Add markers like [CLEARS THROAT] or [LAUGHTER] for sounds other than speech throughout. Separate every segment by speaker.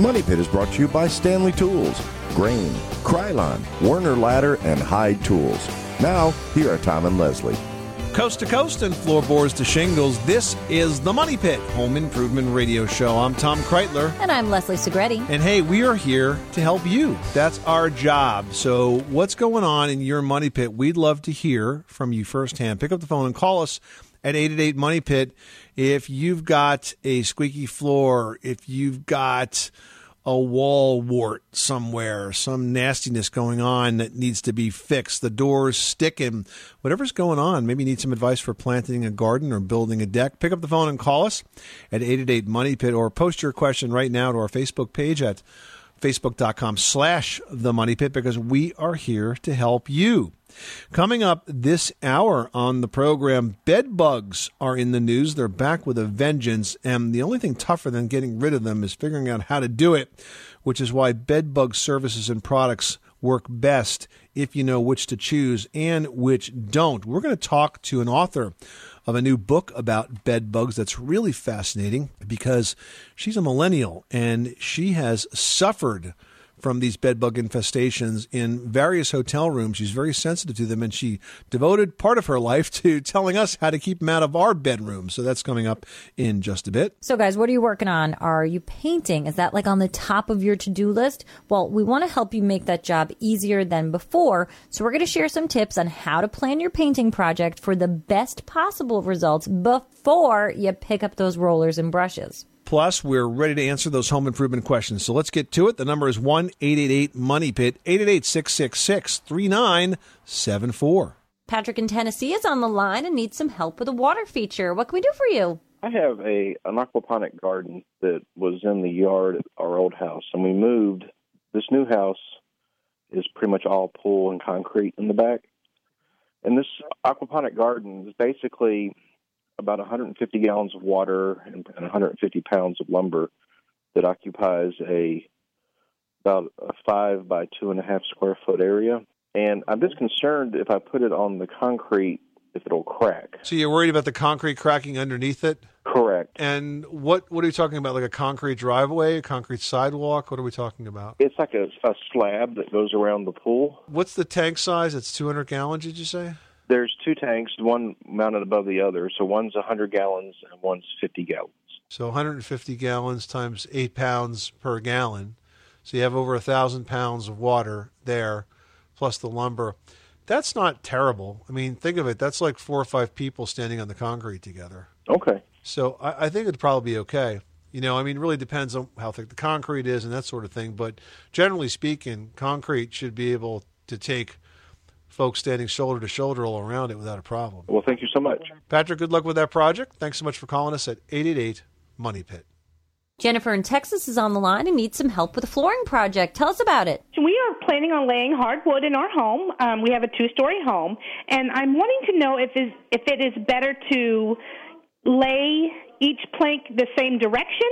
Speaker 1: The Money Pit
Speaker 2: is brought to you by Stanley Tools, Grayne, Krylon, Werner Ladder, and Hyde Tools. Now, here are Tom and Leslie.
Speaker 3: Coast to coast and floorboards to shingles, this is the Money Pit Home Improvement Radio Show. I'm Tom Kraeutler.
Speaker 4: And I'm Leslie Segrete.
Speaker 3: And hey, we are here to help you. That's our job. So, what's going on in your money pit? We'd love to hear from you firsthand. Pick up the phone and call us at 888 Money Pit if you've got a squeaky floor, if you've got a wall wart somewhere, some nastiness going on that needs to be fixed, the doors sticking, whatever's going on. Maybe you need some advice for planting a garden or building a deck. Pick up the phone and call us at 888 Money Pit or post your question right now to our Facebook page at facebook.com slash the money pit because we are here to help you. Coming up this hour on the program, bed bugs are in the news. They're back with a vengeance, and the only thing tougher than getting rid of them is figuring out how to do it, which is why bed bug services and products work best if you know which to choose and which don't. We're going to talk to an author of a new book about bed bugs that's really fascinating because she's a millennial and she has suffered from these bedbug infestations in various hotel rooms. She's very sensitive to them, and she devoted part of her life to telling us how to keep them out of our bedrooms. So that's coming up in just a bit.
Speaker 4: So, guys, what are you working on? Are you painting? Is that like on the top of your to do list? Well, we want to help you make that job easier than before. So, we're going to share some tips on how to plan your painting project for the best possible results before you pick up those rollers and brushes.
Speaker 3: Plus, we're ready to answer those home improvement questions. So let's get to it. The number is 1 888 Money Pit, 888 666 3974.
Speaker 4: Patrick in Tennessee is on the line and needs some help with a water feature. What can we do for you?
Speaker 5: I have a an aquaponic garden that was in the yard at our old house, and we moved. This new house is pretty much all pool and concrete in the back, and this aquaponic garden is basically about 150 gallons of water and, and 150 pounds of lumber that occupies a about a five by two and a half square foot area. And I'm just concerned if I put it on the concrete, if it'll crack.
Speaker 3: So you're worried about the concrete cracking underneath it?
Speaker 5: Correct.
Speaker 3: And what what are you talking about? Like a concrete driveway, a concrete sidewalk? What are we talking about?
Speaker 5: It's like a, a slab that goes around the pool.
Speaker 3: What's the tank size? It's 200 gallons, did you say?
Speaker 5: There's two tanks, one mounted above the other. So one's 100 gallons and one's 50 gallons.
Speaker 3: So 150 gallons times 8 pounds per gallon. So you have over a thousand pounds of water there, plus the lumber. That's not terrible. I mean, think of it. That's like four or five people standing on the concrete together.
Speaker 5: Okay.
Speaker 3: So I, I think it'd probably be okay. You know, I mean, it really depends on how thick the concrete is and that sort of thing. But generally speaking, concrete should be able to take folks standing shoulder to shoulder all around it without a problem.
Speaker 5: Well, thank you so much.
Speaker 3: Patrick, good luck with that project. Thanks so much for calling us at 888 Money Pit.
Speaker 4: Jennifer in Texas is on the line and needs some help with a flooring project. Tell us about it.
Speaker 6: We are planning on laying hardwood in our home. Um, we have a two-story home, and I'm wanting to know if is if it is better to lay each plank the same direction,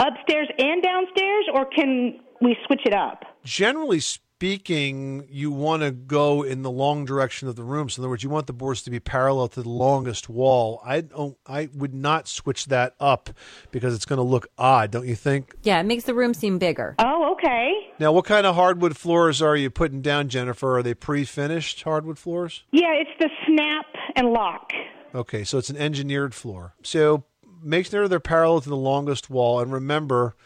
Speaker 6: upstairs and downstairs, or can we switch it up?
Speaker 3: Generally speaking, you want to go in the long direction of the room. So in other words, you want the boards to be parallel to the longest wall. I don't. I would not switch that up because it's going to look odd, don't you think?
Speaker 4: Yeah, it makes the room seem bigger.
Speaker 6: Oh, okay.
Speaker 3: Now, what kind of hardwood floors are you putting down, Jennifer? Are they pre-finished hardwood floors?
Speaker 6: Yeah, it's the snap and lock.
Speaker 3: Okay, so it's an engineered floor. So make sure they're parallel to the longest wall, and remember,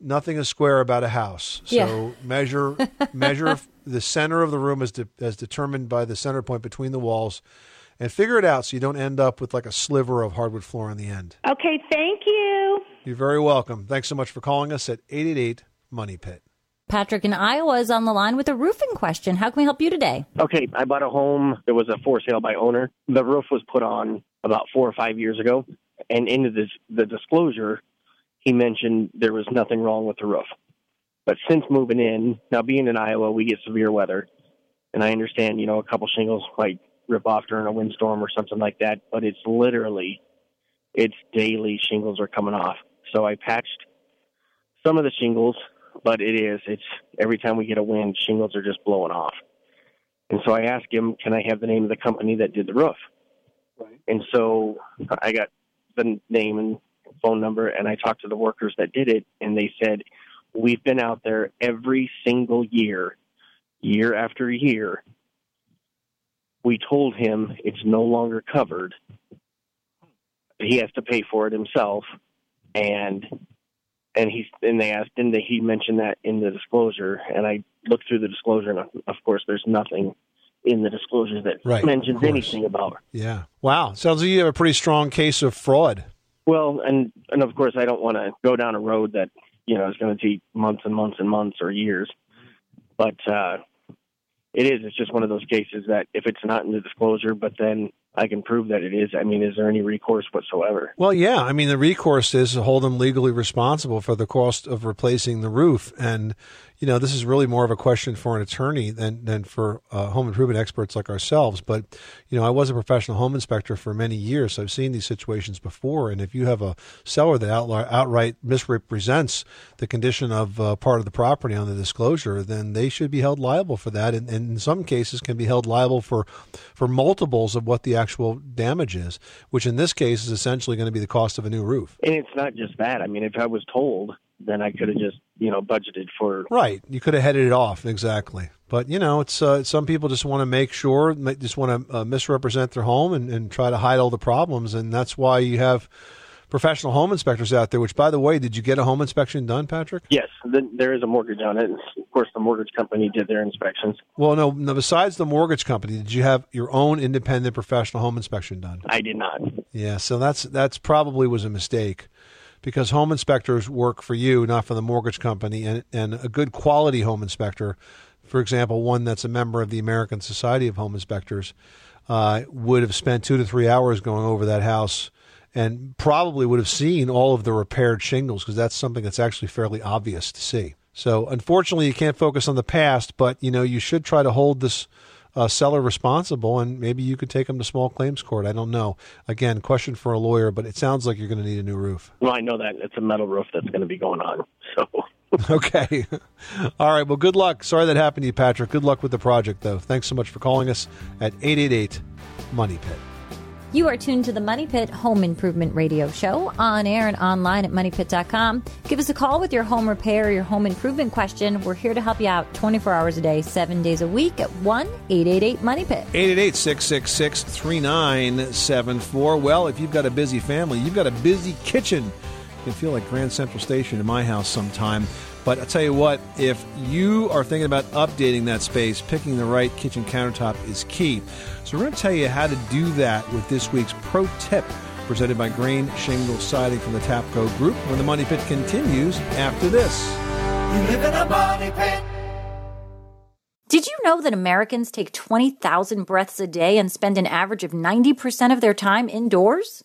Speaker 3: nothing is square about a house. So
Speaker 4: Yeah. [LAUGHS]
Speaker 3: measure measure the center of the room as, de- as determined by the center point between the walls, and figure it out so you don't end up with like a sliver of hardwood floor on the end.
Speaker 6: Okay, thank you.
Speaker 3: You're very welcome. Thanks so much for calling us at 888 Money Pit.
Speaker 4: Patrick in Iowa is on the line with a roofing question. How can we help you today?
Speaker 7: Okay, I bought a home. It was a for sale by owner. The roof was put on about four or five years ago, and into this, the disclosure, he mentioned there was nothing wrong with the roof. But since moving in, now being in Iowa, we get severe weather, and I understand, you know, a couple shingles might rip off during a windstorm or something like that, but it's literally, it's daily shingles are coming off. So I patched some of the shingles, but it is, it's every time we get a wind, shingles are just blowing off. And so I asked him, can I have the name of the company that did the roof? Right. And so I got the name and phone number, and I talked to the workers that did it, and they said, we've been out there every single year, year after year. We told him it's no longer covered. He has to pay for it himself, and and he's and they asked, didn't they? He mentioned that in the disclosure, and I looked through the disclosure, and of course, there's nothing in the disclosure that
Speaker 3: Right,
Speaker 7: mentions anything about.
Speaker 3: Yeah. Wow. Sounds like you have a pretty strong case of fraud.
Speaker 7: Well, and and of course, I don't want to go down a road that you know is going to take months and months and months or years. But uh, it is. It's just one of those cases that if it's not in the disclosure, but then I can prove that it is. I mean, is there any recourse whatsoever?
Speaker 3: Well, yeah. I mean, the recourse is to hold them legally responsible for the cost of replacing the roof. And, you know, this is really more of a question for an attorney than, than for uh, home improvement experts like ourselves. But, you know, I was a professional home inspector for many years. So I've seen these situations before. And if you have a seller that outright misrepresents the condition of uh, part of the property on the disclosure, then they should be held liable for that. And, and in some cases can be held liable for, for multiples of what the actual damage is, which in this case is essentially going to be the cost of a new roof.
Speaker 7: And it's not just that. I mean, if I was told, then I could have just you know budgeted for
Speaker 3: Right. You could have headed it off exactly. But you know, it's uh, some people just want to make sure, just want to uh, misrepresent their home and, and try to hide all the problems, and that's why you have professional home inspectors out there. Which, by the way, did you get a home inspection done, Patrick?
Speaker 7: Yes, there is a mortgage on it. Of course, the mortgage company did their inspections.
Speaker 3: Well, no. no besides the mortgage company, did you have your own independent professional home inspection done?
Speaker 7: I did not.
Speaker 3: Yeah, so that's that's probably was a mistake because home inspectors work for you, not for the mortgage company, and and a good quality home inspector, for example, one that's a member of the American Society of Home Inspectors, uh, would have spent two to three hours going over that house. And probably would have seen all of the repaired shingles because that's something that's actually fairly obvious to see. So, unfortunately, you can't focus on the past, but you know you should try to hold this uh, seller responsible, and maybe you could take them to small claims court. I don't know. Again, question for a lawyer, but it sounds like you're going to need a new roof.
Speaker 7: Well, I know that it's a metal roof that's going to be going on. So [LAUGHS] [LAUGHS]
Speaker 3: okay. All right. Well, good luck. Sorry that happened to you, Patrick. Good luck with the project, though. Thanks so much for calling us at 888 Money Pit.
Speaker 4: You are tuned to the Money Pit Home Improvement Radio Show on air and online at moneypit.com. Give us a call with your home repair or your home improvement question. We're here to help you out 24 hours a day, seven days a week at 1 888 Money Pit.
Speaker 3: 888 666 3974. Well, if you've got a busy family, you've got a busy kitchen. It can feel like Grand Central Station in my house sometime. But I'll tell you what, if you are thinking about updating that space, picking the right kitchen countertop is key. So we're going to tell you how to do that with this week's pro tip presented by Grayne Shingle Siding from the Tapco Group when the Money Pit continues after this.
Speaker 8: You live in a money pit.
Speaker 4: Did you know that Americans take 20,000 breaths a day and spend an average of 90% of their time indoors?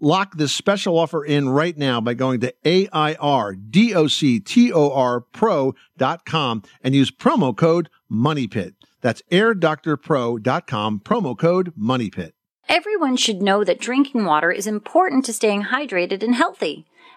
Speaker 3: Lock this special offer in right now by going to A-I-R-D-O-C-T-O-R pro.com and use promo code MONEYPIT. That's airdoctorpro.com, promo code MONEYPIT.
Speaker 4: Everyone should know that drinking water is important to staying hydrated and healthy.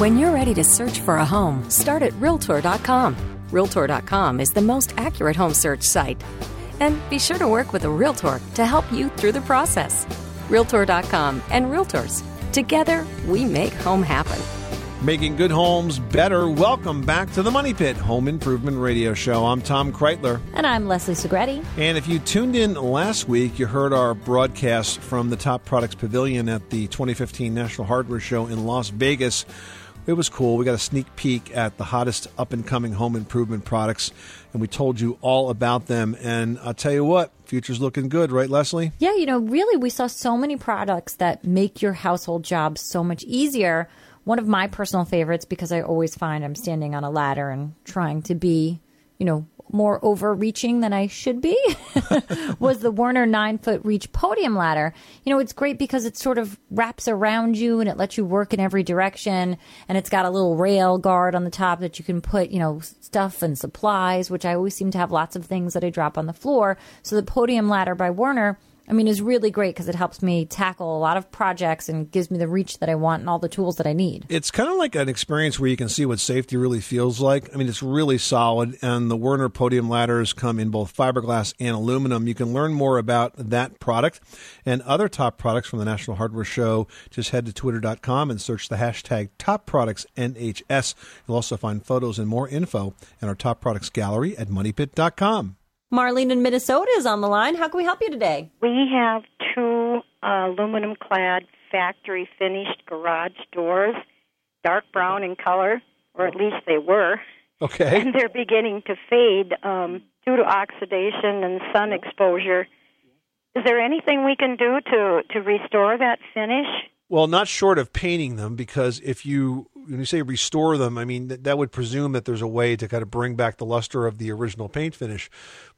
Speaker 9: When you're ready to search for a home, start at Realtor.com. Realtor.com is the most accurate home search site. And be sure to work with a Realtor to help you through the process. Realtor.com and Realtors. Together, we make home happen.
Speaker 3: Making good homes better. Welcome back to the Money Pit Home Improvement Radio Show. I'm Tom Kraeutler.
Speaker 4: And I'm Leslie Segrete.
Speaker 3: And if you tuned in last week, you heard our broadcast from the Top Products Pavilion at the 2015 National Hardware Show in Las Vegas. It was cool. We got a sneak peek at the hottest up and coming home improvement products, and we told you all about them. And I'll tell you what, future's looking good, right, Leslie?
Speaker 4: Yeah, you know, really, we saw so many products that make your household job so much easier. One of my personal favorites, because I always find I'm standing on a ladder and trying to be, you know, more overreaching than I should be, [LAUGHS] was the Werner nine foot reach podium ladder. You know, it's great because it sort of wraps around you and it lets you work in every direction. And it's got a little rail guard on the top that you can put, you know, stuff and supplies, which I always seem to have lots of things that I drop on the floor. So the podium ladder by Werner I mean, is really great because it helps me tackle a lot of projects and gives me the reach that I want and all the tools that I need.
Speaker 3: It's kind of like an experience where you can see what safety really feels like. I mean, it's really solid, and the Werner podium ladders come in both fiberglass and aluminum. You can learn more about that product and other top products from the National Hardware Show. Just head to twitter.com and search the hashtag Top Products NHS. You'll also find photos and more info in our Top Products gallery at moneypit.com.
Speaker 4: Marlene in Minnesota is on the line. How can we help you today?
Speaker 10: We have two uh, aluminum clad factory finished garage doors, dark brown in color, or at least they were.
Speaker 3: Okay.
Speaker 10: And they're beginning to fade um, due to oxidation and sun exposure. Is there anything we can do to, to restore that finish?
Speaker 3: Well, not short of painting them, because if you when you say restore them, I mean that, that would presume that there's a way to kind of bring back the luster of the original paint finish.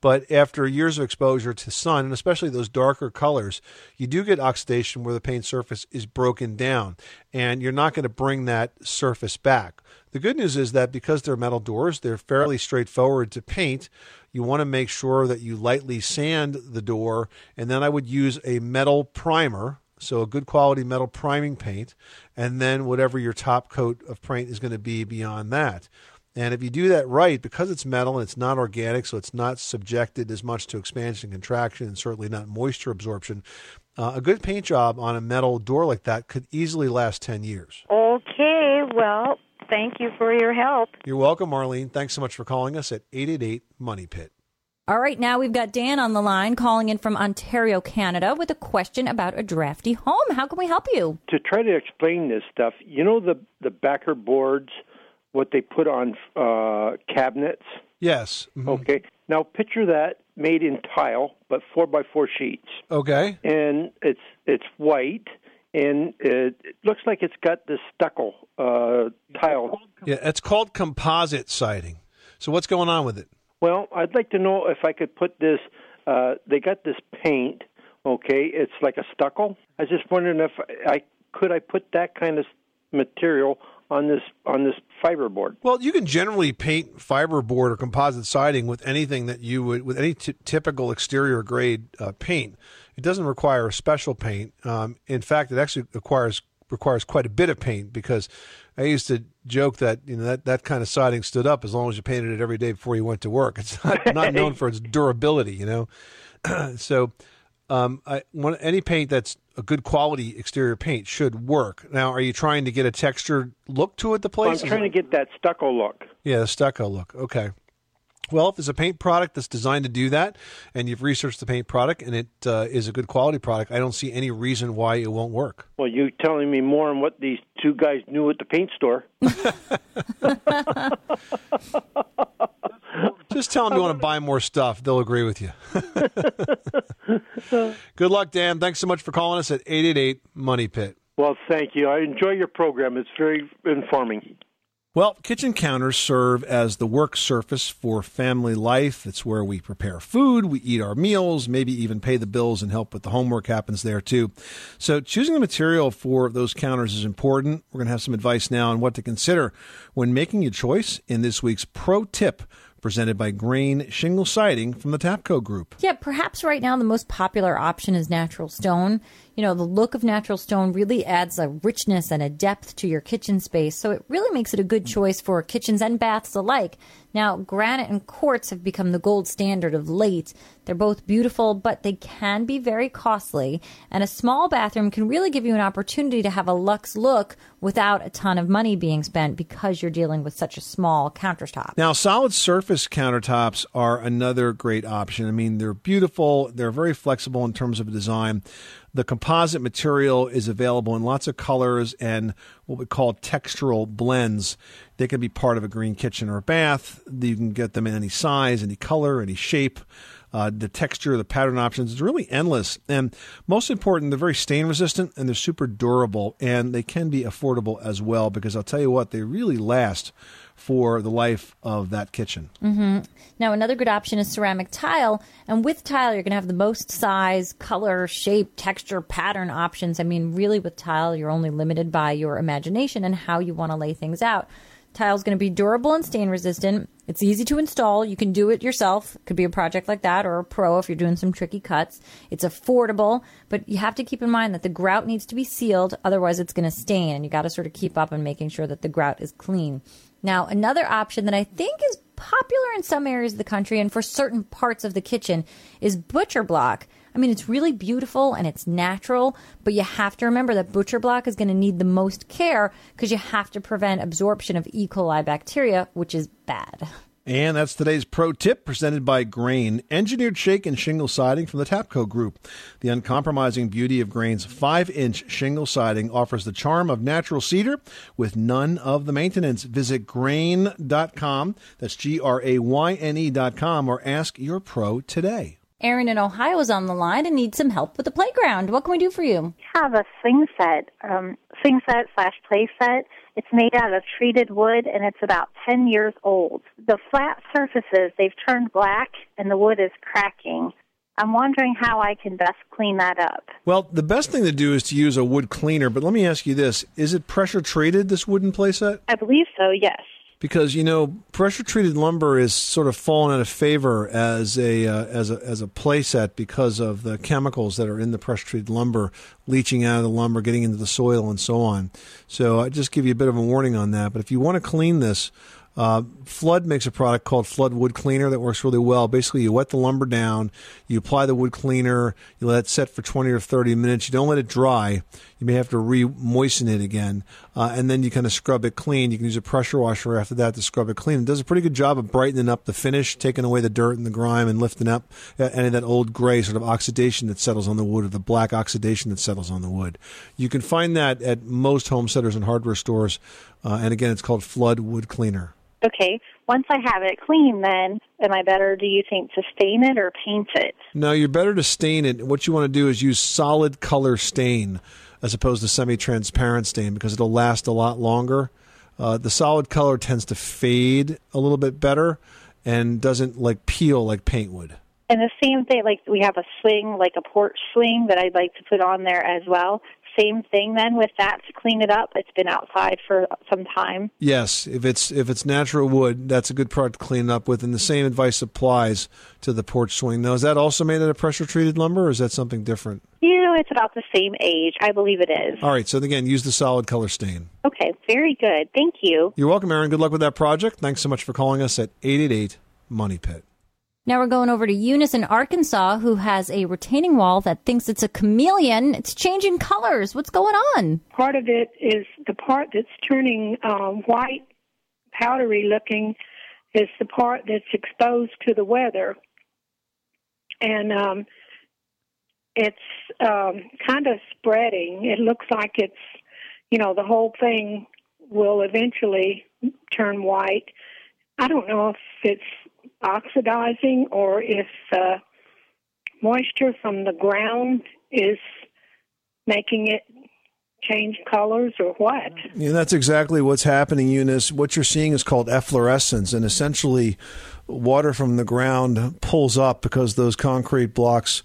Speaker 3: But after years of exposure to sun, and especially those darker colors, you do get oxidation where the paint surface is broken down, and you're not going to bring that surface back. The good news is that because they're metal doors, they're fairly straightforward to paint. You want to make sure that you lightly sand the door, and then I would use a metal primer so a good quality metal priming paint, and then whatever your top coat of paint is going to be beyond that. And if you do that right, because it's metal and it's not organic, so it's not subjected as much to expansion and contraction, and certainly not moisture absorption, uh, a good paint job on a metal door like that could easily last 10 years.
Speaker 10: Okay, well, thank you for your help.
Speaker 3: You're welcome, Marlene. Thanks so much for calling us at 888 Money Pit.
Speaker 4: All right, now we've got Dan on the line calling in from Ontario, Canada, with a question about a drafty home. How can we help you?
Speaker 11: to try to explain this stuff, you know the the backer boards, what they put on uh, cabinets.
Speaker 3: Yes. Mhm.
Speaker 11: Okay. Now picture that made in tile, but four by four sheets,
Speaker 3: Okay.
Speaker 11: and it's it's white, and it, it looks like it's got this stucco uh, tile.
Speaker 3: Yeah, it's called composite siding. So what's going on with it?
Speaker 11: Well, I'd like to know if I could put this. Uh, they got this paint. Okay, it's like a stucco. I was just wondering if I could I put that kind of material on this on this fiberboard.
Speaker 3: Well, you can generally paint fiberboard or composite siding with anything that you would with any t- typical exterior grade uh, paint. It doesn't require a special paint. Um, in fact, it actually requires requires quite a bit of paint because I used to joke that you know that, that kind of siding stood up as long as you painted it every day before you went to work. [LAUGHS] It's not, not [LAUGHS] known for its durability, you know. [CLEARS THROAT] so, um, I, one, any paint that's a good quality exterior paint should work. Now, are you trying to get a textured look to it? The
Speaker 11: Well,
Speaker 3: place
Speaker 11: I'm trying to get that stucco look.
Speaker 3: yeah, the stucco look. Okay. Well, if it's a paint product that's designed to do that, and you've researched the paint product and it uh, is a good quality product, I don't see any reason why it won't work.
Speaker 11: Well, you're telling me more on what these two guys knew at the paint store. [LAUGHS]
Speaker 3: Just tell them you want to buy more stuff; they'll agree with you. [LAUGHS] good luck, Dan. Thanks so much for calling us at eight eight eight Money Pit.
Speaker 11: Well, thank you. I enjoy your program. It's very informing.
Speaker 3: Well, kitchen counters serve as the work surface for family life. It's where we prepare food, we eat our meals, maybe even pay the bills and help with the homework happens there too. So choosing the material for those counters is important. We're going to have some advice now on what to consider when making a choice in this week's pro tip presented by Grayne Shingle Siding from the Tapco Group.
Speaker 4: Yeah, perhaps right now the most popular option is natural stone. You know, the look of natural stone really adds a richness and a depth to your kitchen space, so it really makes it a good choice for kitchens and baths alike. Now, granite and quartz have become the gold standard of late. They're both beautiful, but they can be very costly, and a small bathroom can really give you an opportunity to have a luxe look without a ton of money being spent because you're dealing with such a small countertop.
Speaker 3: Now, solid surface countertops are another great option. I mean, they're beautiful, they're very flexible in terms of design. The composite material is available in lots of colors and what we call textural blends. They can be part of a green kitchen or a bath. You can get them in any size, any color, any shape. Uh, the texture, the pattern options is really endless. And most important, they're very stain resistant and they're super durable and they can be affordable as well because I'll tell you what, they really last for the life of that kitchen.
Speaker 4: hmm Now, another good option is ceramic tile. And with tile, you're going to have the most size, color, shape, texture, pattern options. I mean, really, with tile, you're only limited by your imagination and how you want to lay things out. Tile's going to be durable and stain resistant. It's easy to install. You can do it yourself. It could be a project like that or a pro if you're doing some tricky cuts. It's affordable, but you have to keep in mind that the grout needs to be sealed. Otherwise, it's going to stain, and you got to sort of keep up on making sure that the grout is clean. Now, another option that I think is popular in some areas of the country and for certain parts of the kitchen is butcher block. I mean, it's really beautiful and it's natural, but you have to remember that butcher block is going to need the most care because you have to prevent absorption of E. coli bacteria, which is bad.
Speaker 3: And that's today's pro tip presented by Grayne, engineered shake and shingle siding from the Tapco Group. The uncompromising beauty of Grayne's 5 inch shingle siding offers the charm of natural cedar with none of the maintenance. Visit grayne.com, that's G R A Y N E.com, or ask your pro today.
Speaker 4: Aaron in Ohio is on the line and needs some help with the playground. What can we do for you?
Speaker 12: have a swing set, um, swing set slash play set. It's made out of treated wood and it's about 10 years old. The flat surfaces, they've turned black and the wood is cracking. I'm wondering how I can best clean that up.
Speaker 3: Well, the best thing to do is to use a wood cleaner, but let me ask you this is it pressure treated, this wooden playset?
Speaker 12: I believe so, yes.
Speaker 3: Because you know pressure treated lumber is sort of fallen out of favor as a uh, as a as a playset because of the chemicals that are in the pressure treated lumber leaching out of the lumber, getting into the soil, and so on. So I just give you a bit of a warning on that. But if you want to clean this. Uh, Flood makes a product called Flood Wood Cleaner that works really well. Basically, you wet the lumber down, you apply the wood cleaner, you let it set for 20 or 30 minutes. You don't let it dry. You may have to re moisten it again. Uh, and then you kind of scrub it clean. You can use a pressure washer after that to scrub it clean. It does a pretty good job of brightening up the finish, taking away the dirt and the grime, and lifting up uh, any of that old gray sort of oxidation that settles on the wood or the black oxidation that settles on the wood. You can find that at most home centers and hardware stores. Uh, and again, it's called Flood Wood Cleaner.
Speaker 12: Okay, once I have it clean, then am I better, do you think, to stain it or paint it?
Speaker 3: No, you're better to stain it. What you want to do is use solid color stain as opposed to semi transparent stain because it'll last a lot longer. Uh, the solid color tends to fade a little bit better and doesn't like peel like paint would.
Speaker 12: And the same thing, like we have a swing, like a porch swing that I'd like to put on there as well. Same thing then with that to clean it up. It's been outside for some time.
Speaker 3: Yes, if it's if it's natural wood, that's a good product to clean up with, and the same advice applies to the porch swing. Now, is that also made out of pressure treated lumber, or is that something different?
Speaker 12: You know, it's about the same age. I believe it is.
Speaker 3: All right, so again, use the solid color stain.
Speaker 12: Okay, very good. Thank you.
Speaker 3: You're welcome, Aaron. Good luck with that project. Thanks so much for calling us at eight eight eight Money Pit.
Speaker 4: Now we're going over to Eunice in Arkansas, who has a retaining wall that thinks it's a chameleon. It's changing colors. What's going on?
Speaker 13: Part of it is the part that's turning um, white, powdery looking, is the part that's exposed to the weather. And um, it's um, kind of spreading. It looks like it's, you know, the whole thing will eventually turn white. I don't know if it's oxidizing or if uh, moisture from the ground is making it change colors or what.
Speaker 3: Yeah, that's exactly what's happening, Eunice. What you're seeing is called efflorescence, and essentially, water from the ground pulls up because those concrete blocks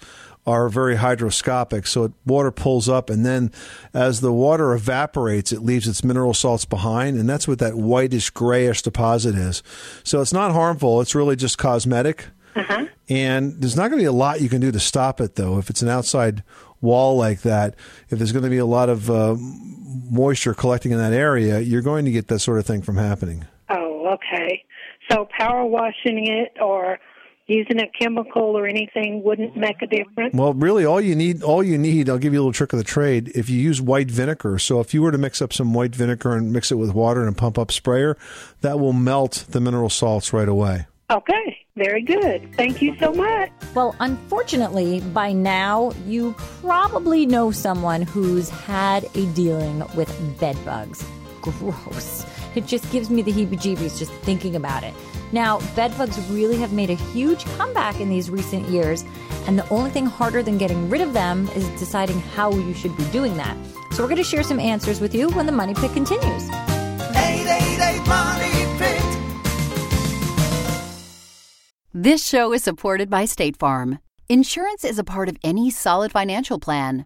Speaker 3: are very hydroscopic. So it, water pulls up, and then as the water evaporates, it leaves its mineral salts behind, and that's what that whitish grayish deposit is. So it's not harmful. It's really just cosmetic.
Speaker 13: Uh-huh.
Speaker 3: And there's not going to be a lot you can do to stop it, though. If it's an outside wall like that, if there's going to be a lot of uh, moisture collecting in that area, you're going to get that sort of thing from happening.
Speaker 13: Oh, okay. So power washing it or using a chemical or anything wouldn't make a difference.
Speaker 3: Well, really, all you need, all you need, I'll give you a little trick of the trade. If you use white vinegar, so if you were to mix up some white vinegar and mix it with water and pump up sprayer, that will melt the mineral salts right away.
Speaker 13: Okay, very good. Thank you so much.
Speaker 4: Well, unfortunately, by now you probably know someone who's had a dealing with bed bugs. Gross. It just gives me the heebie jeebies just thinking about it. Now, bed bugs really have made a huge comeback in these recent years, and the only thing harder than getting rid of them is deciding how you should be doing that. So, we're going to share some answers with you when the Money Pit continues.
Speaker 8: 888 Money Pit.
Speaker 14: This show is supported by State Farm. Insurance is a part of any solid financial plan.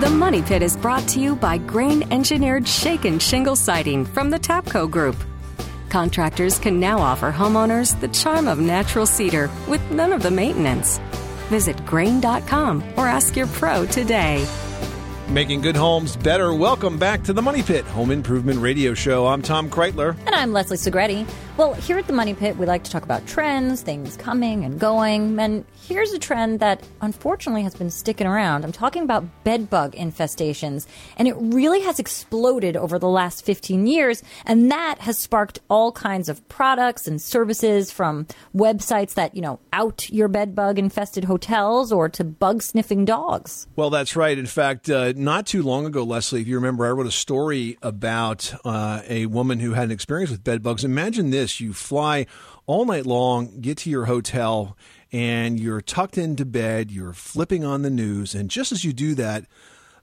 Speaker 9: The Money Pit is brought to you by Grayne engineered shake and shingle siding from the Tapco Group. Contractors can now offer homeowners the charm of natural cedar with none of the maintenance. Visit grayne.com or ask your pro today.
Speaker 3: Making good homes better. Welcome back to the Money Pit Home Improvement Radio Show. I'm Tom Kraeutler.
Speaker 4: And I'm Leslie Segrete. Well, here at the Money Pit, we like to talk about trends, things coming and going. And here's a trend that unfortunately has been sticking around. I'm talking about bed bug infestations. And it really has exploded over the last 15 years. And that has sparked all kinds of products and services from websites that, you know, out your bed bug infested hotels or to bug sniffing dogs.
Speaker 3: Well, that's right. In fact, uh, not too long ago, Leslie, if you remember, I wrote a story about uh, a woman who had an experience with bed bugs. Imagine this you fly all night long, get to your hotel, and you're tucked into bed, you're flipping on the news, and just as you do that,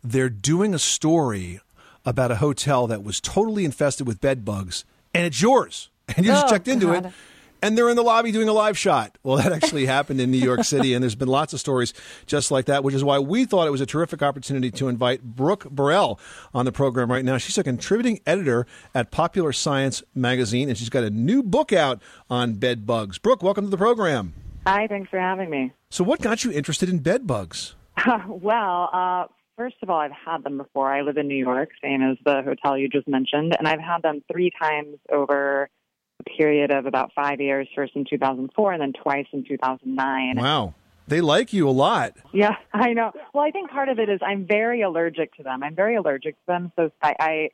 Speaker 3: they're doing a story about a hotel that was totally infested with bed bugs, and it's yours. [LAUGHS] And you just
Speaker 4: Oh,
Speaker 3: checked into
Speaker 4: God.
Speaker 3: it and they're in the lobby doing a live shot. Well, that actually happened in New York [LAUGHS] City, and there's been lots of stories just like that, which is why we thought it was a terrific opportunity to invite Brooke Borel on the program right now. She's a contributing editor at Popular Science magazine, and she's got a new book out on bed bugs. Brooke, welcome to the program.
Speaker 15: Hi, thanks for having me.
Speaker 3: So, what got you interested in bed bugs? [LAUGHS]
Speaker 15: well, uh, first of all, I've had them before. I live in New York, same as the hotel you just mentioned, and I've had them three times over a period of about five years, first in 2004 and then twice in 2009.
Speaker 3: Wow. They like you a lot.
Speaker 15: Yeah, [LAUGHS] I know. Well, I think part of it is I'm very allergic to them. I'm very allergic to them. So I, I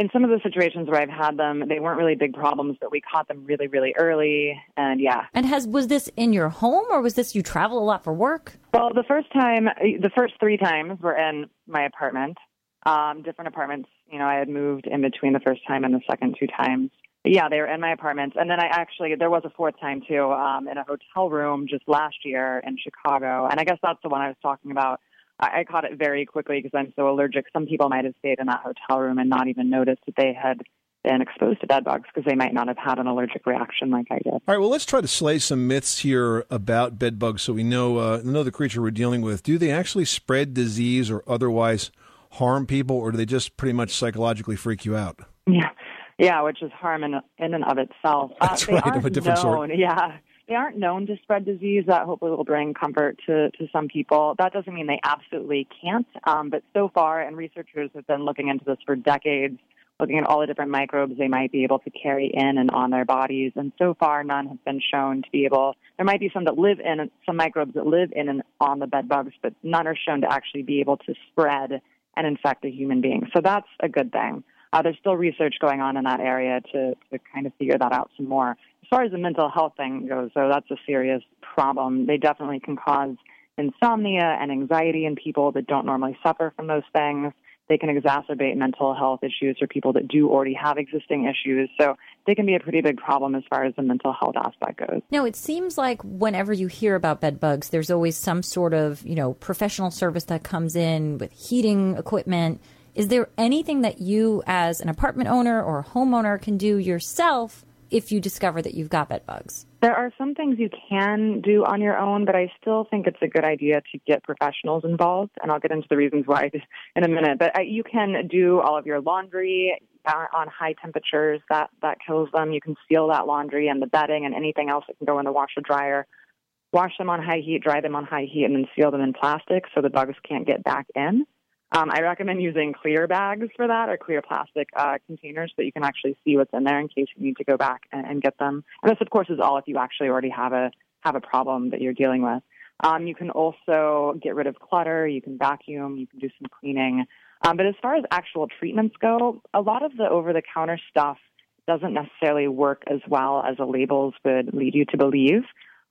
Speaker 15: in some of the situations where I've had them, they weren't really big problems, but we caught them really, really early. And yeah.
Speaker 4: And has was this in your home or was this you travel a lot for work?
Speaker 15: Well, the first time, the first three times were in my apartment, um, different apartments. You know, I had moved in between the first time and the second two times. Yeah, they were in my apartments. And then I actually, there was a fourth time too, um, in a hotel room just last year in Chicago. And I guess that's the one I was talking about. I, I caught it very quickly because I'm so allergic. Some people might have stayed in that hotel room and not even noticed that they had been exposed to bed bugs because they might not have had an allergic reaction like I did.
Speaker 3: All right, well, let's try to slay some myths here about bed bugs so we know, uh, know the creature we're dealing with. Do they actually spread disease or otherwise harm people, or do they just pretty much psychologically freak you out?
Speaker 15: Yeah, yeah, which is harm in, in and of itself. Uh,
Speaker 3: That's
Speaker 15: they
Speaker 3: right, of a different
Speaker 15: known,
Speaker 3: sort.
Speaker 15: Yeah, they aren't known to spread disease. That hopefully will bring comfort to to some people. That doesn't mean they absolutely can't. Um, but so far, and researchers have been looking into this for decades, looking at all the different microbes they might be able to carry in and on their bodies. And so far, none have been shown to be able. There might be some that live in some microbes that live in and on the bed bugs, but none are shown to actually be able to spread and infect a human being. So that's a good thing. Uh, there's still research going on in that area to, to kind of figure that out some more. As far as the mental health thing goes, though, that's a serious problem. They definitely can cause insomnia and anxiety in people that don't normally suffer from those things. They can exacerbate mental health issues for people that do already have existing issues. So they can be a pretty big problem as far as the mental health aspect goes.
Speaker 4: No, it seems like whenever you hear about bed bugs, there's always some sort of, you know, professional service that comes in with heating equipment. Is there anything that you as an apartment owner or homeowner can do yourself if you discover that you've got bed bugs?
Speaker 15: There are some things you can do on your own, but I still think it's a good idea to get professionals involved. And I'll get into the reasons why [LAUGHS] in a minute. But uh, you can do all of your laundry uh, on high temperatures. That that kills them. You can seal that laundry and the bedding and anything else that can go in the washer dryer. Wash them on high heat, dry them on high heat, and then seal them in plastic so the bugs can't get back in. Um, I recommend using clear bags for that or clear plastic uh, containers so you can actually see what's in there in case you need to go back and, and get them. And this, of course, is all if you actually already have a have a problem that you're dealing with. Um, you can also get rid of clutter. You can vacuum. You can do some cleaning. Um, but as far as actual treatments go, a lot of the over-the-counter stuff doesn't necessarily work as well as the labels would lead you to believe.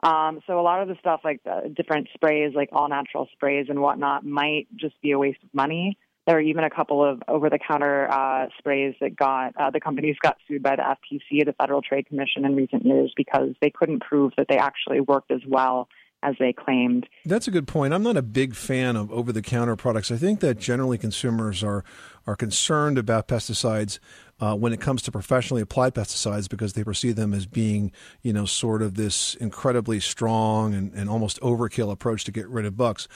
Speaker 15: Um, so a lot of the stuff like the different sprays, like all natural sprays and whatnot, might just be a waste of money. There are even a couple of over-the-counter uh, sprays that got uh, the companies got sued by the FTC, the Federal Trade Commission, in recent years because they couldn't prove that they actually worked as well as they claimed.
Speaker 3: That's a good point. I'm not a big fan of over the counter products. I think that generally consumers are are concerned about pesticides uh, when it comes to professionally applied pesticides because they perceive them as being, you know, sort of this incredibly strong and, and almost overkill approach to get rid of bugs.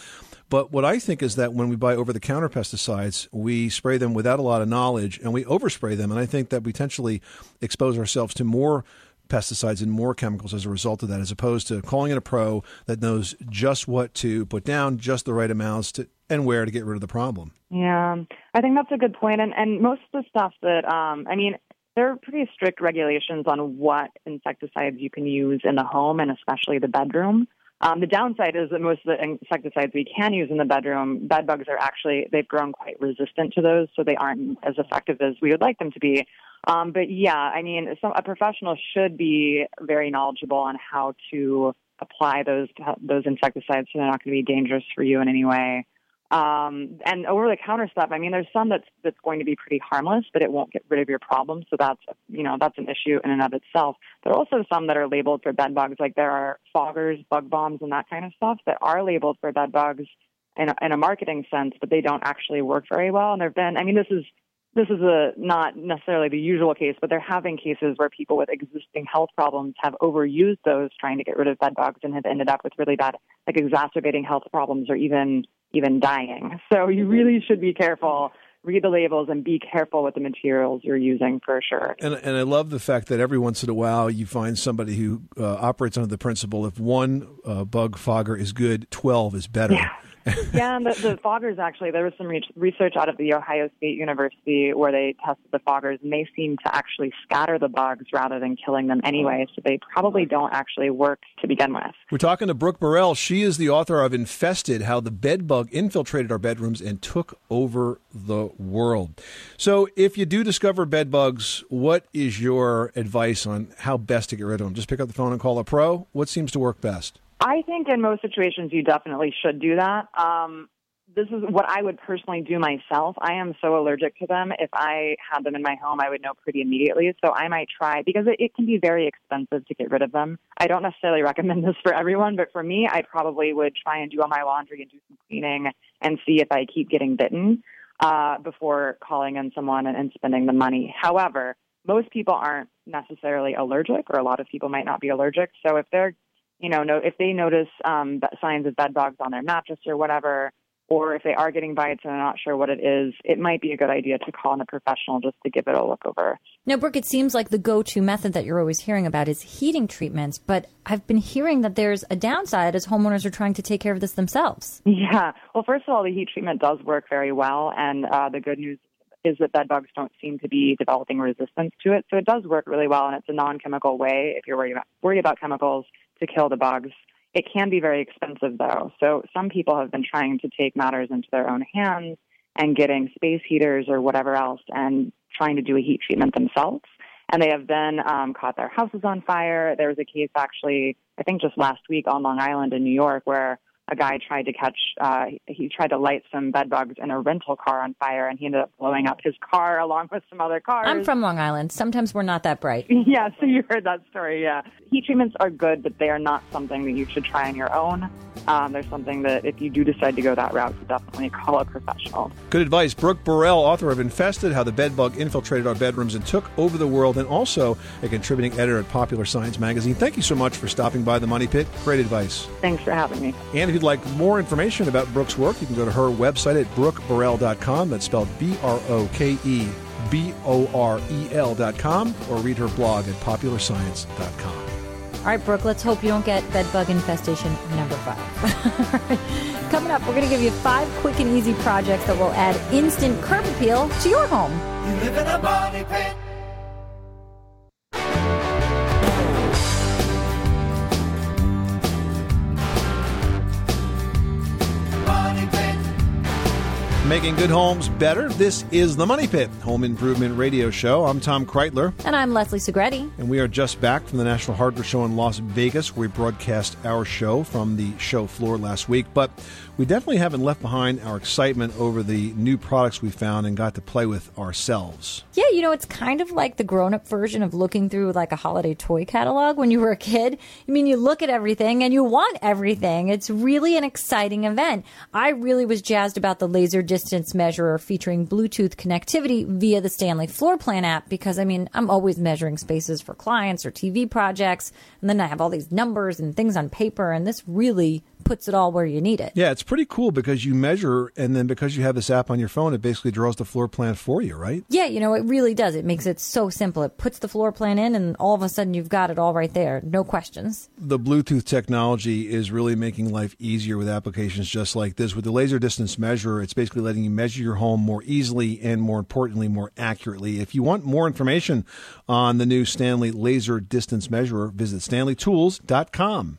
Speaker 3: But what I think is that when we buy over the counter pesticides, we spray them without a lot of knowledge and we overspray them. And I think that we potentially expose ourselves to more pesticides and more chemicals as a result of that, as opposed to calling in a pro that knows just what to put down, just the right amounts to, and where to get rid of the problem.
Speaker 15: Yeah, I think that's a good point. And and most of the stuff that um, I mean, there are pretty strict regulations on what insecticides you can use in the home and especially the bedroom. Um, the downside is that most of the insecticides we can use in the bedroom, bed bugs are actually, they've grown quite resistant to those, so they aren't as effective as we would like them to be. Um, but yeah, I mean, some, a professional should be very knowledgeable on how to apply those those insecticides so they're not going to be dangerous for you in any way. Um, and over the counter stuff, I mean, there's some that's that's going to be pretty harmless, but it won't get rid of your problem. So that's you know that's an issue in and of itself. There are also some that are labeled for bed bugs, like there are foggers, bug bombs, and that kind of stuff that are labeled for bed bugs in a, in a marketing sense, but they don't actually work very well. And there've been, I mean, this is this is a not necessarily the usual case, but there have been cases where people with existing health problems have overused those trying to get rid of bed bugs and have ended up with really bad, like exacerbating health problems or even even dying. So you really should be careful. Read the labels and be careful with the materials you're using for sure.
Speaker 3: And, and I love the fact that every once in a while you find somebody who uh, operates under the principle if one uh, bug fogger is good, 12 is better.
Speaker 15: Yeah. [LAUGHS] yeah, and the, the foggers actually, there was some re- research out of the Ohio State University where they tested the foggers, and they seem to actually scatter the bugs rather than killing them anyway. So they probably don't actually work to begin with.
Speaker 3: We're talking to Brooke Borel. She is the author of Infested How the Bed Bug Infiltrated Our Bedrooms and Took Over the World. So, if you do discover bed bugs, what is your advice on how best to get rid of them? Just pick up the phone and call a pro? What seems to work best?
Speaker 15: I think in most situations you definitely should do that. Um, this is what I would personally do myself. I am so allergic to them. If I had them in my home, I would know pretty immediately. So I might try because it, it can be very expensive to get rid of them. I don't necessarily [LAUGHS] recommend this for everyone, but for me, I probably would try and do all my laundry and do some cleaning and see if I keep getting bitten uh, before calling in someone and, and spending the money. However, most people aren't necessarily allergic, or a lot of people might not be allergic. So if they're you know, no, if they notice um, signs of bed bugs on their mattress or whatever, or if they are getting bites and they're not sure what it is, it might be a good idea to call in a professional just to give it a look over.
Speaker 4: Now, Brooke, it seems like the go-to method that you're always hearing about is heating treatments, but I've been hearing that there's a downside as homeowners are trying to take care of this themselves.
Speaker 15: Yeah. Well, first of all, the heat treatment does work very well, and uh, the good news is that bed bugs don't seem to be developing resistance to it. So it does work really well, and it's a non-chemical way if you're worried about, worried about chemicals to kill the bugs. It can be very expensive, though. So some people have been trying to take matters into their own hands and getting space heaters or whatever else and trying to do a heat treatment themselves. And they have then um, caught their houses on fire. There was a case actually, I think just last week on Long Island in New York, where a guy tried to catch, uh, he tried to light some bed bugs in a rental car on fire, and he ended up blowing up his car along with some other cars.
Speaker 4: I'm from Long Island. Sometimes we're not that bright. [LAUGHS]
Speaker 15: yeah, so you heard that story, yeah. Heat treatments are good, but they are not something that you should try on your own. Um, there's something that if you do decide to go that route, to definitely call a professional.
Speaker 3: Good advice. Brooke Borel, author of Infested How the Bed Bug Infiltrated Our Bedrooms and Took Over the World, and also a contributing editor at Popular Science Magazine. Thank you so much for stopping by the Money Pit. Great advice.
Speaker 15: Thanks for having me.
Speaker 3: And if you'd like more information about Brooke's work, you can go to her website at brookeborel.com. That's spelled B R O K E B O R E L.com, or read her blog at popularscience.com.
Speaker 4: All right, Brooke, let's hope you don't get bed bug infestation number five. [LAUGHS] Coming up, we're going to give you five quick and easy projects that will add instant curb appeal to your home.
Speaker 8: You live in a money pit.
Speaker 3: Making good homes better. This is the Money Pit Home Improvement Radio Show. I'm Tom Kraeutler,
Speaker 4: And I'm Leslie Segrete.
Speaker 3: and we are just back from the National Hardware Show in Las Vegas, where we broadcast our show from the show floor last week. But we definitely haven't left behind our excitement over the new products we found and got to play with ourselves.
Speaker 4: Yeah, you know, it's kind of like the grown up version of looking through like a holiday toy catalog when you were a kid. I mean, you look at everything and you want everything. It's really an exciting event. I really was jazzed about the laser distance measurer featuring Bluetooth connectivity via the Stanley Floor Plan app because, I mean, I'm always measuring spaces for clients or TV projects. And then I have all these numbers and things on paper, and this really puts it all where you need it.
Speaker 3: Yeah, it's pretty cool because you measure, and then because you have this app on your phone, it basically draws the floor plan for you, right?
Speaker 4: Yeah, you know, it really does. It makes it so simple. It puts the floor plan in, and all of a sudden you've got it all right there. No questions.
Speaker 3: The Bluetooth technology is really making life easier with applications just like this. With the laser distance measurer, it's basically letting you measure your home more easily and, more importantly, more accurately. If you want more information on the new Stanley Laser Distance Measurer, visit stanleytools.com.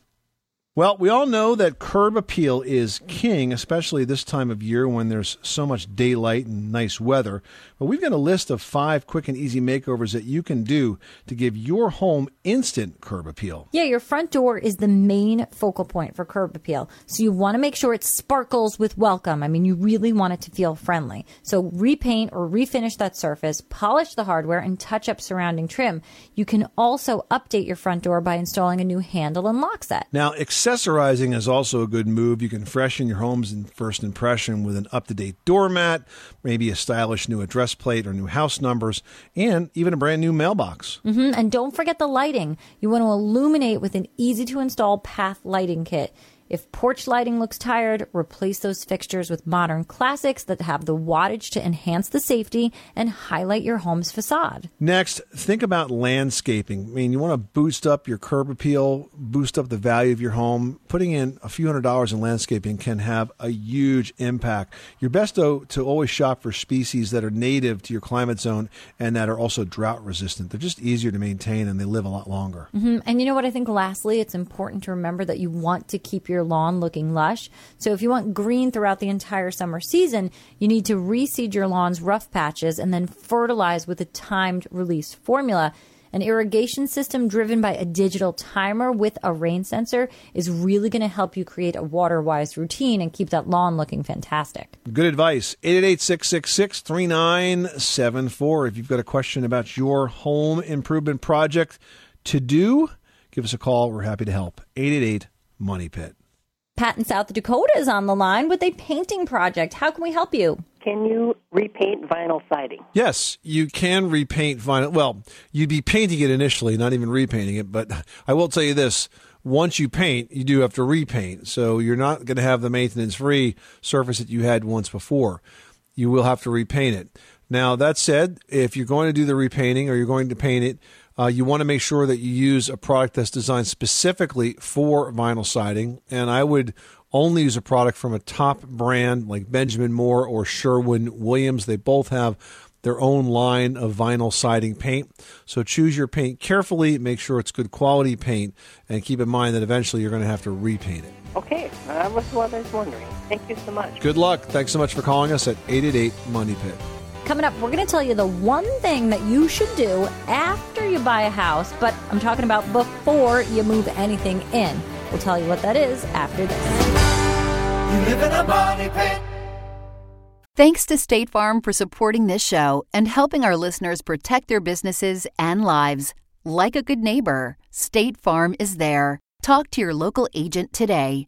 Speaker 3: Well, we all know that curb appeal is king, especially this time of year when there's so much daylight and nice weather. But we've got a list of five quick and easy makeovers that you can do to give your home instant curb appeal.
Speaker 4: Yeah, your front door is the main focal point for curb appeal. So you want to make sure it sparkles with welcome. I mean, you really want it to feel friendly. So repaint or refinish that surface, polish the hardware, and touch up surrounding trim. You can also update your front door by installing a new handle and lock set.
Speaker 3: Now, accessorizing is also a good move. You can freshen your home's first impression with an up to date doormat, maybe a stylish new address plate or new house numbers, and even a brand new mailbox.
Speaker 4: hmm And don't forget the lighting. You want to illuminate with an easy to install path lighting kit. If porch lighting looks tired, replace those fixtures with modern classics that have the wattage to enhance the safety and highlight your home's facade.
Speaker 3: Next, think about landscaping. I mean, you want to boost up your curb appeal, boost up the value of your home. Putting in a few hundred dollars in landscaping can have a huge impact. You're best, though, to always shop for species that are native to your climate zone and that are also drought resistant. They're just easier to maintain and they live a lot longer.
Speaker 4: hmm And you know what? I think lastly, it's important to remember that you want to keep your lawn looking lush. So if you want green throughout the entire summer season, you need to reseed your lawn's rough patches and then fertilize with a timed release formula. An irrigation system driven by a digital timer with a rain sensor is really going to help you create a water wise routine and keep that lawn looking fantastic.
Speaker 3: Good advice. 888 666 3974. If you've got a question about your home improvement project to do, give us a call. We're happy to help. 888 Money Pit.
Speaker 4: Pat in South Dakota is on the line with a painting project. How can we help you?
Speaker 16: Can you repaint vinyl siding?
Speaker 3: Yes, you can repaint vinyl. Well, you'd be painting it initially, not even repainting it. But [LAUGHS] I will tell you this once you paint, you do have to repaint. So you're not going to have the maintenance free surface that you had once before. You will have to repaint it. Now, that said, if you're going to do the repainting or you're going to paint it, uh, you want to make sure that you use a product that's designed specifically for vinyl siding. And I would only use a product from a top brand like Benjamin Moore or Sherwin Williams. They both have their own line of vinyl siding paint. So choose your paint carefully, make sure it's good quality paint, and keep in mind that eventually you're going to have to repaint it.
Speaker 16: Okay, that was what I was wondering. Thank you so much.
Speaker 3: Good luck. Thanks so much for calling us at 888 Money Pit.
Speaker 4: Coming up, we're going to tell you the one thing that you should do after you buy a house, but I'm talking about before you move anything in. We'll tell you what that is after this.
Speaker 8: You live in a money pit.
Speaker 14: Thanks to State Farm for supporting this show and helping our listeners protect their businesses and lives. Like a good neighbor, State Farm is there. Talk to your local agent today.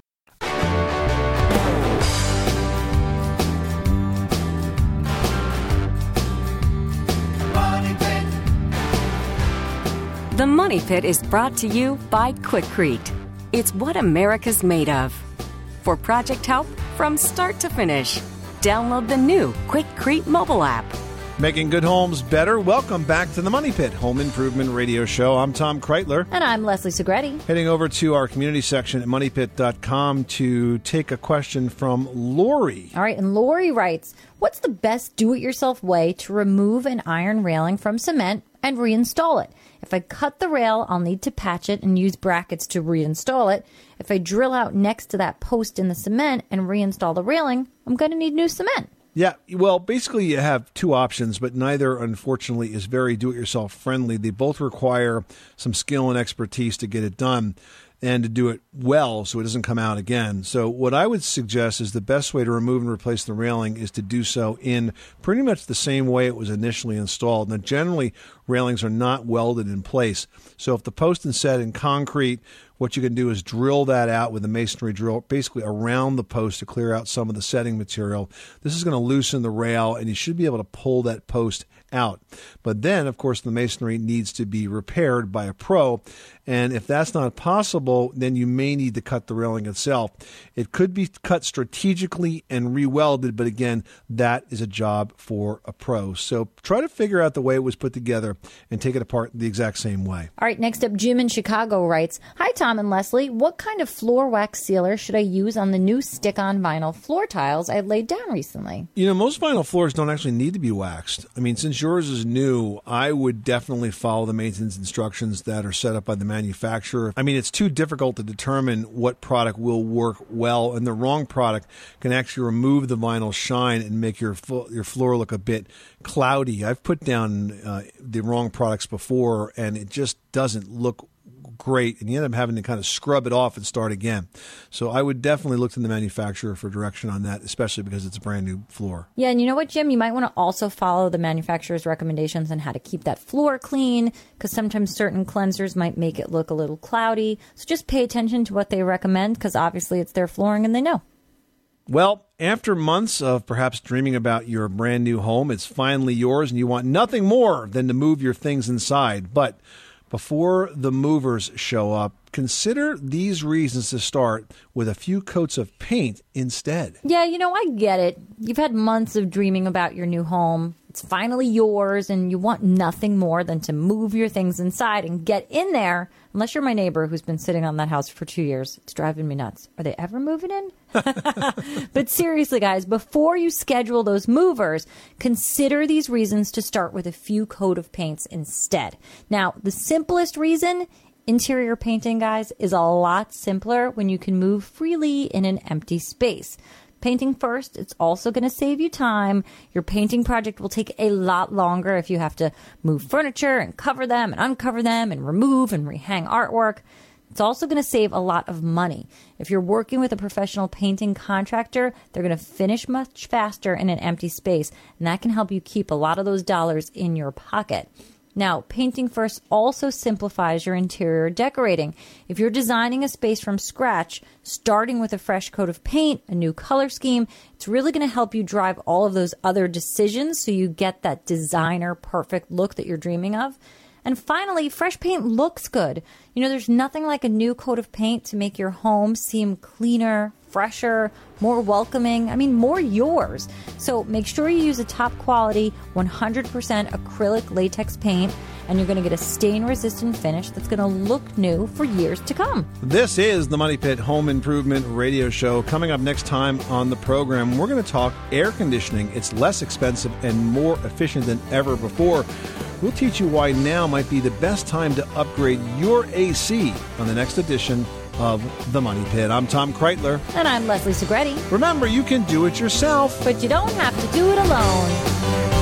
Speaker 9: The Money Pit is brought to you by Quikrete. It's what America's made of. For project help from start to finish, download the new Quikrete mobile app.
Speaker 3: Making good homes better. Welcome back to the Money Pit Home Improvement Radio Show. I'm Tom Kraeutler.
Speaker 4: And I'm Leslie Segrete.
Speaker 3: Heading over to our community section at moneypit.com to take a question from Lori.
Speaker 4: All right, and Lori writes What's the best do it yourself way to remove an iron railing from cement and reinstall it? If I cut the rail, I'll need to patch it and use brackets to reinstall it. If I drill out next to that post in the cement and reinstall the railing, I'm going to need new cement.
Speaker 3: Yeah, well, basically, you have two options, but neither, unfortunately, is very do it yourself friendly. They both require some skill and expertise to get it done and to do it well so it doesn't come out again. So, what I would suggest is the best way to remove and replace the railing is to do so in pretty much the same way it was initially installed. Now, generally, railings are not welded in place. So, if the post is set in concrete, what you can do is drill that out with a masonry drill, basically around the post to clear out some of the setting material. This is going to loosen the rail, and you should be able to pull that post out. But then, of course, the masonry needs to be repaired by a pro. And if that's not possible, then you may need to cut the railing itself. It could be cut strategically and rewelded, but again, that is a job for a pro. So try to figure out the way it was put together and take it apart the exact same way.
Speaker 4: All right, next up, Jim in Chicago writes Hi, Tom and Leslie. What kind of floor wax sealer should I use on the new stick on vinyl floor tiles I laid down recently?
Speaker 3: You know, most vinyl floors don't actually need to be waxed. I mean, since yours is new, I would definitely follow the maintenance instructions that are set up by the manufacturer. I mean, it's too difficult to determine what product will work well, and the wrong product can actually remove the vinyl shine and make your your floor look a bit cloudy. I've put down uh, the wrong products before, and it just doesn't look great, and you end up having to kind of scrub it off and start again. So I would definitely look to the manufacturer for direction on that, especially because it's a brand new floor.
Speaker 4: Yeah, and you know what, Jim? You might want to also follow the manufacturer's recommendations on how to keep that floor clean because sometimes certain cleansers might make it look a little cloudy. So just pay attention to what they recommend because obviously it's their flooring and they know.
Speaker 3: Well, after months of perhaps dreaming about your brand new home, it's finally yours and you want nothing more than to move your things inside. But before the movers show up, consider these reasons to start with a few coats of paint instead.
Speaker 4: Yeah, you know, I get it. You've had months of dreaming about your new home. It's finally yours, and you want nothing more than to move your things inside and get in there. Unless you're my neighbor who's been sitting on that house for two years. It's driving me nuts. Are they ever moving in? [LAUGHS] but seriously, guys, before you schedule those movers, consider these reasons to start with a few coat of paints instead. Now, the simplest reason interior painting, guys, is a lot simpler when you can move freely in an empty space. Painting first, it's also going to save you time. Your painting project will take a lot longer if you have to move furniture and cover them and uncover them and remove and rehang artwork. It's also going to save a lot of money. If you're working with a professional painting contractor, they're going to finish much faster in an empty space, and that can help you keep a lot of those dollars in your pocket. Now, painting first also simplifies your interior decorating. If you're designing a space from scratch, starting with a fresh coat of paint, a new color scheme, it's really going to help you drive all of those other decisions so you get that designer perfect look that you're dreaming of. And finally, fresh paint looks good. You know, there's nothing like a new coat of paint to make your home seem cleaner, fresher, more welcoming. I mean, more yours. So make sure you use a top quality 100% acrylic latex paint, and you're going to get a stain resistant finish that's going to look new for years to come.
Speaker 3: This is the Money Pit Home Improvement Radio Show. Coming up next time on the program, we're going to talk air conditioning. It's less expensive and more efficient than ever before. We'll teach you why now might be the best time to upgrade your AC on the next edition of The Money Pit. I'm Tom Kraeutler.
Speaker 4: And I'm Leslie Segrete.
Speaker 3: Remember, you can do it yourself.
Speaker 4: But you don't have to do it alone.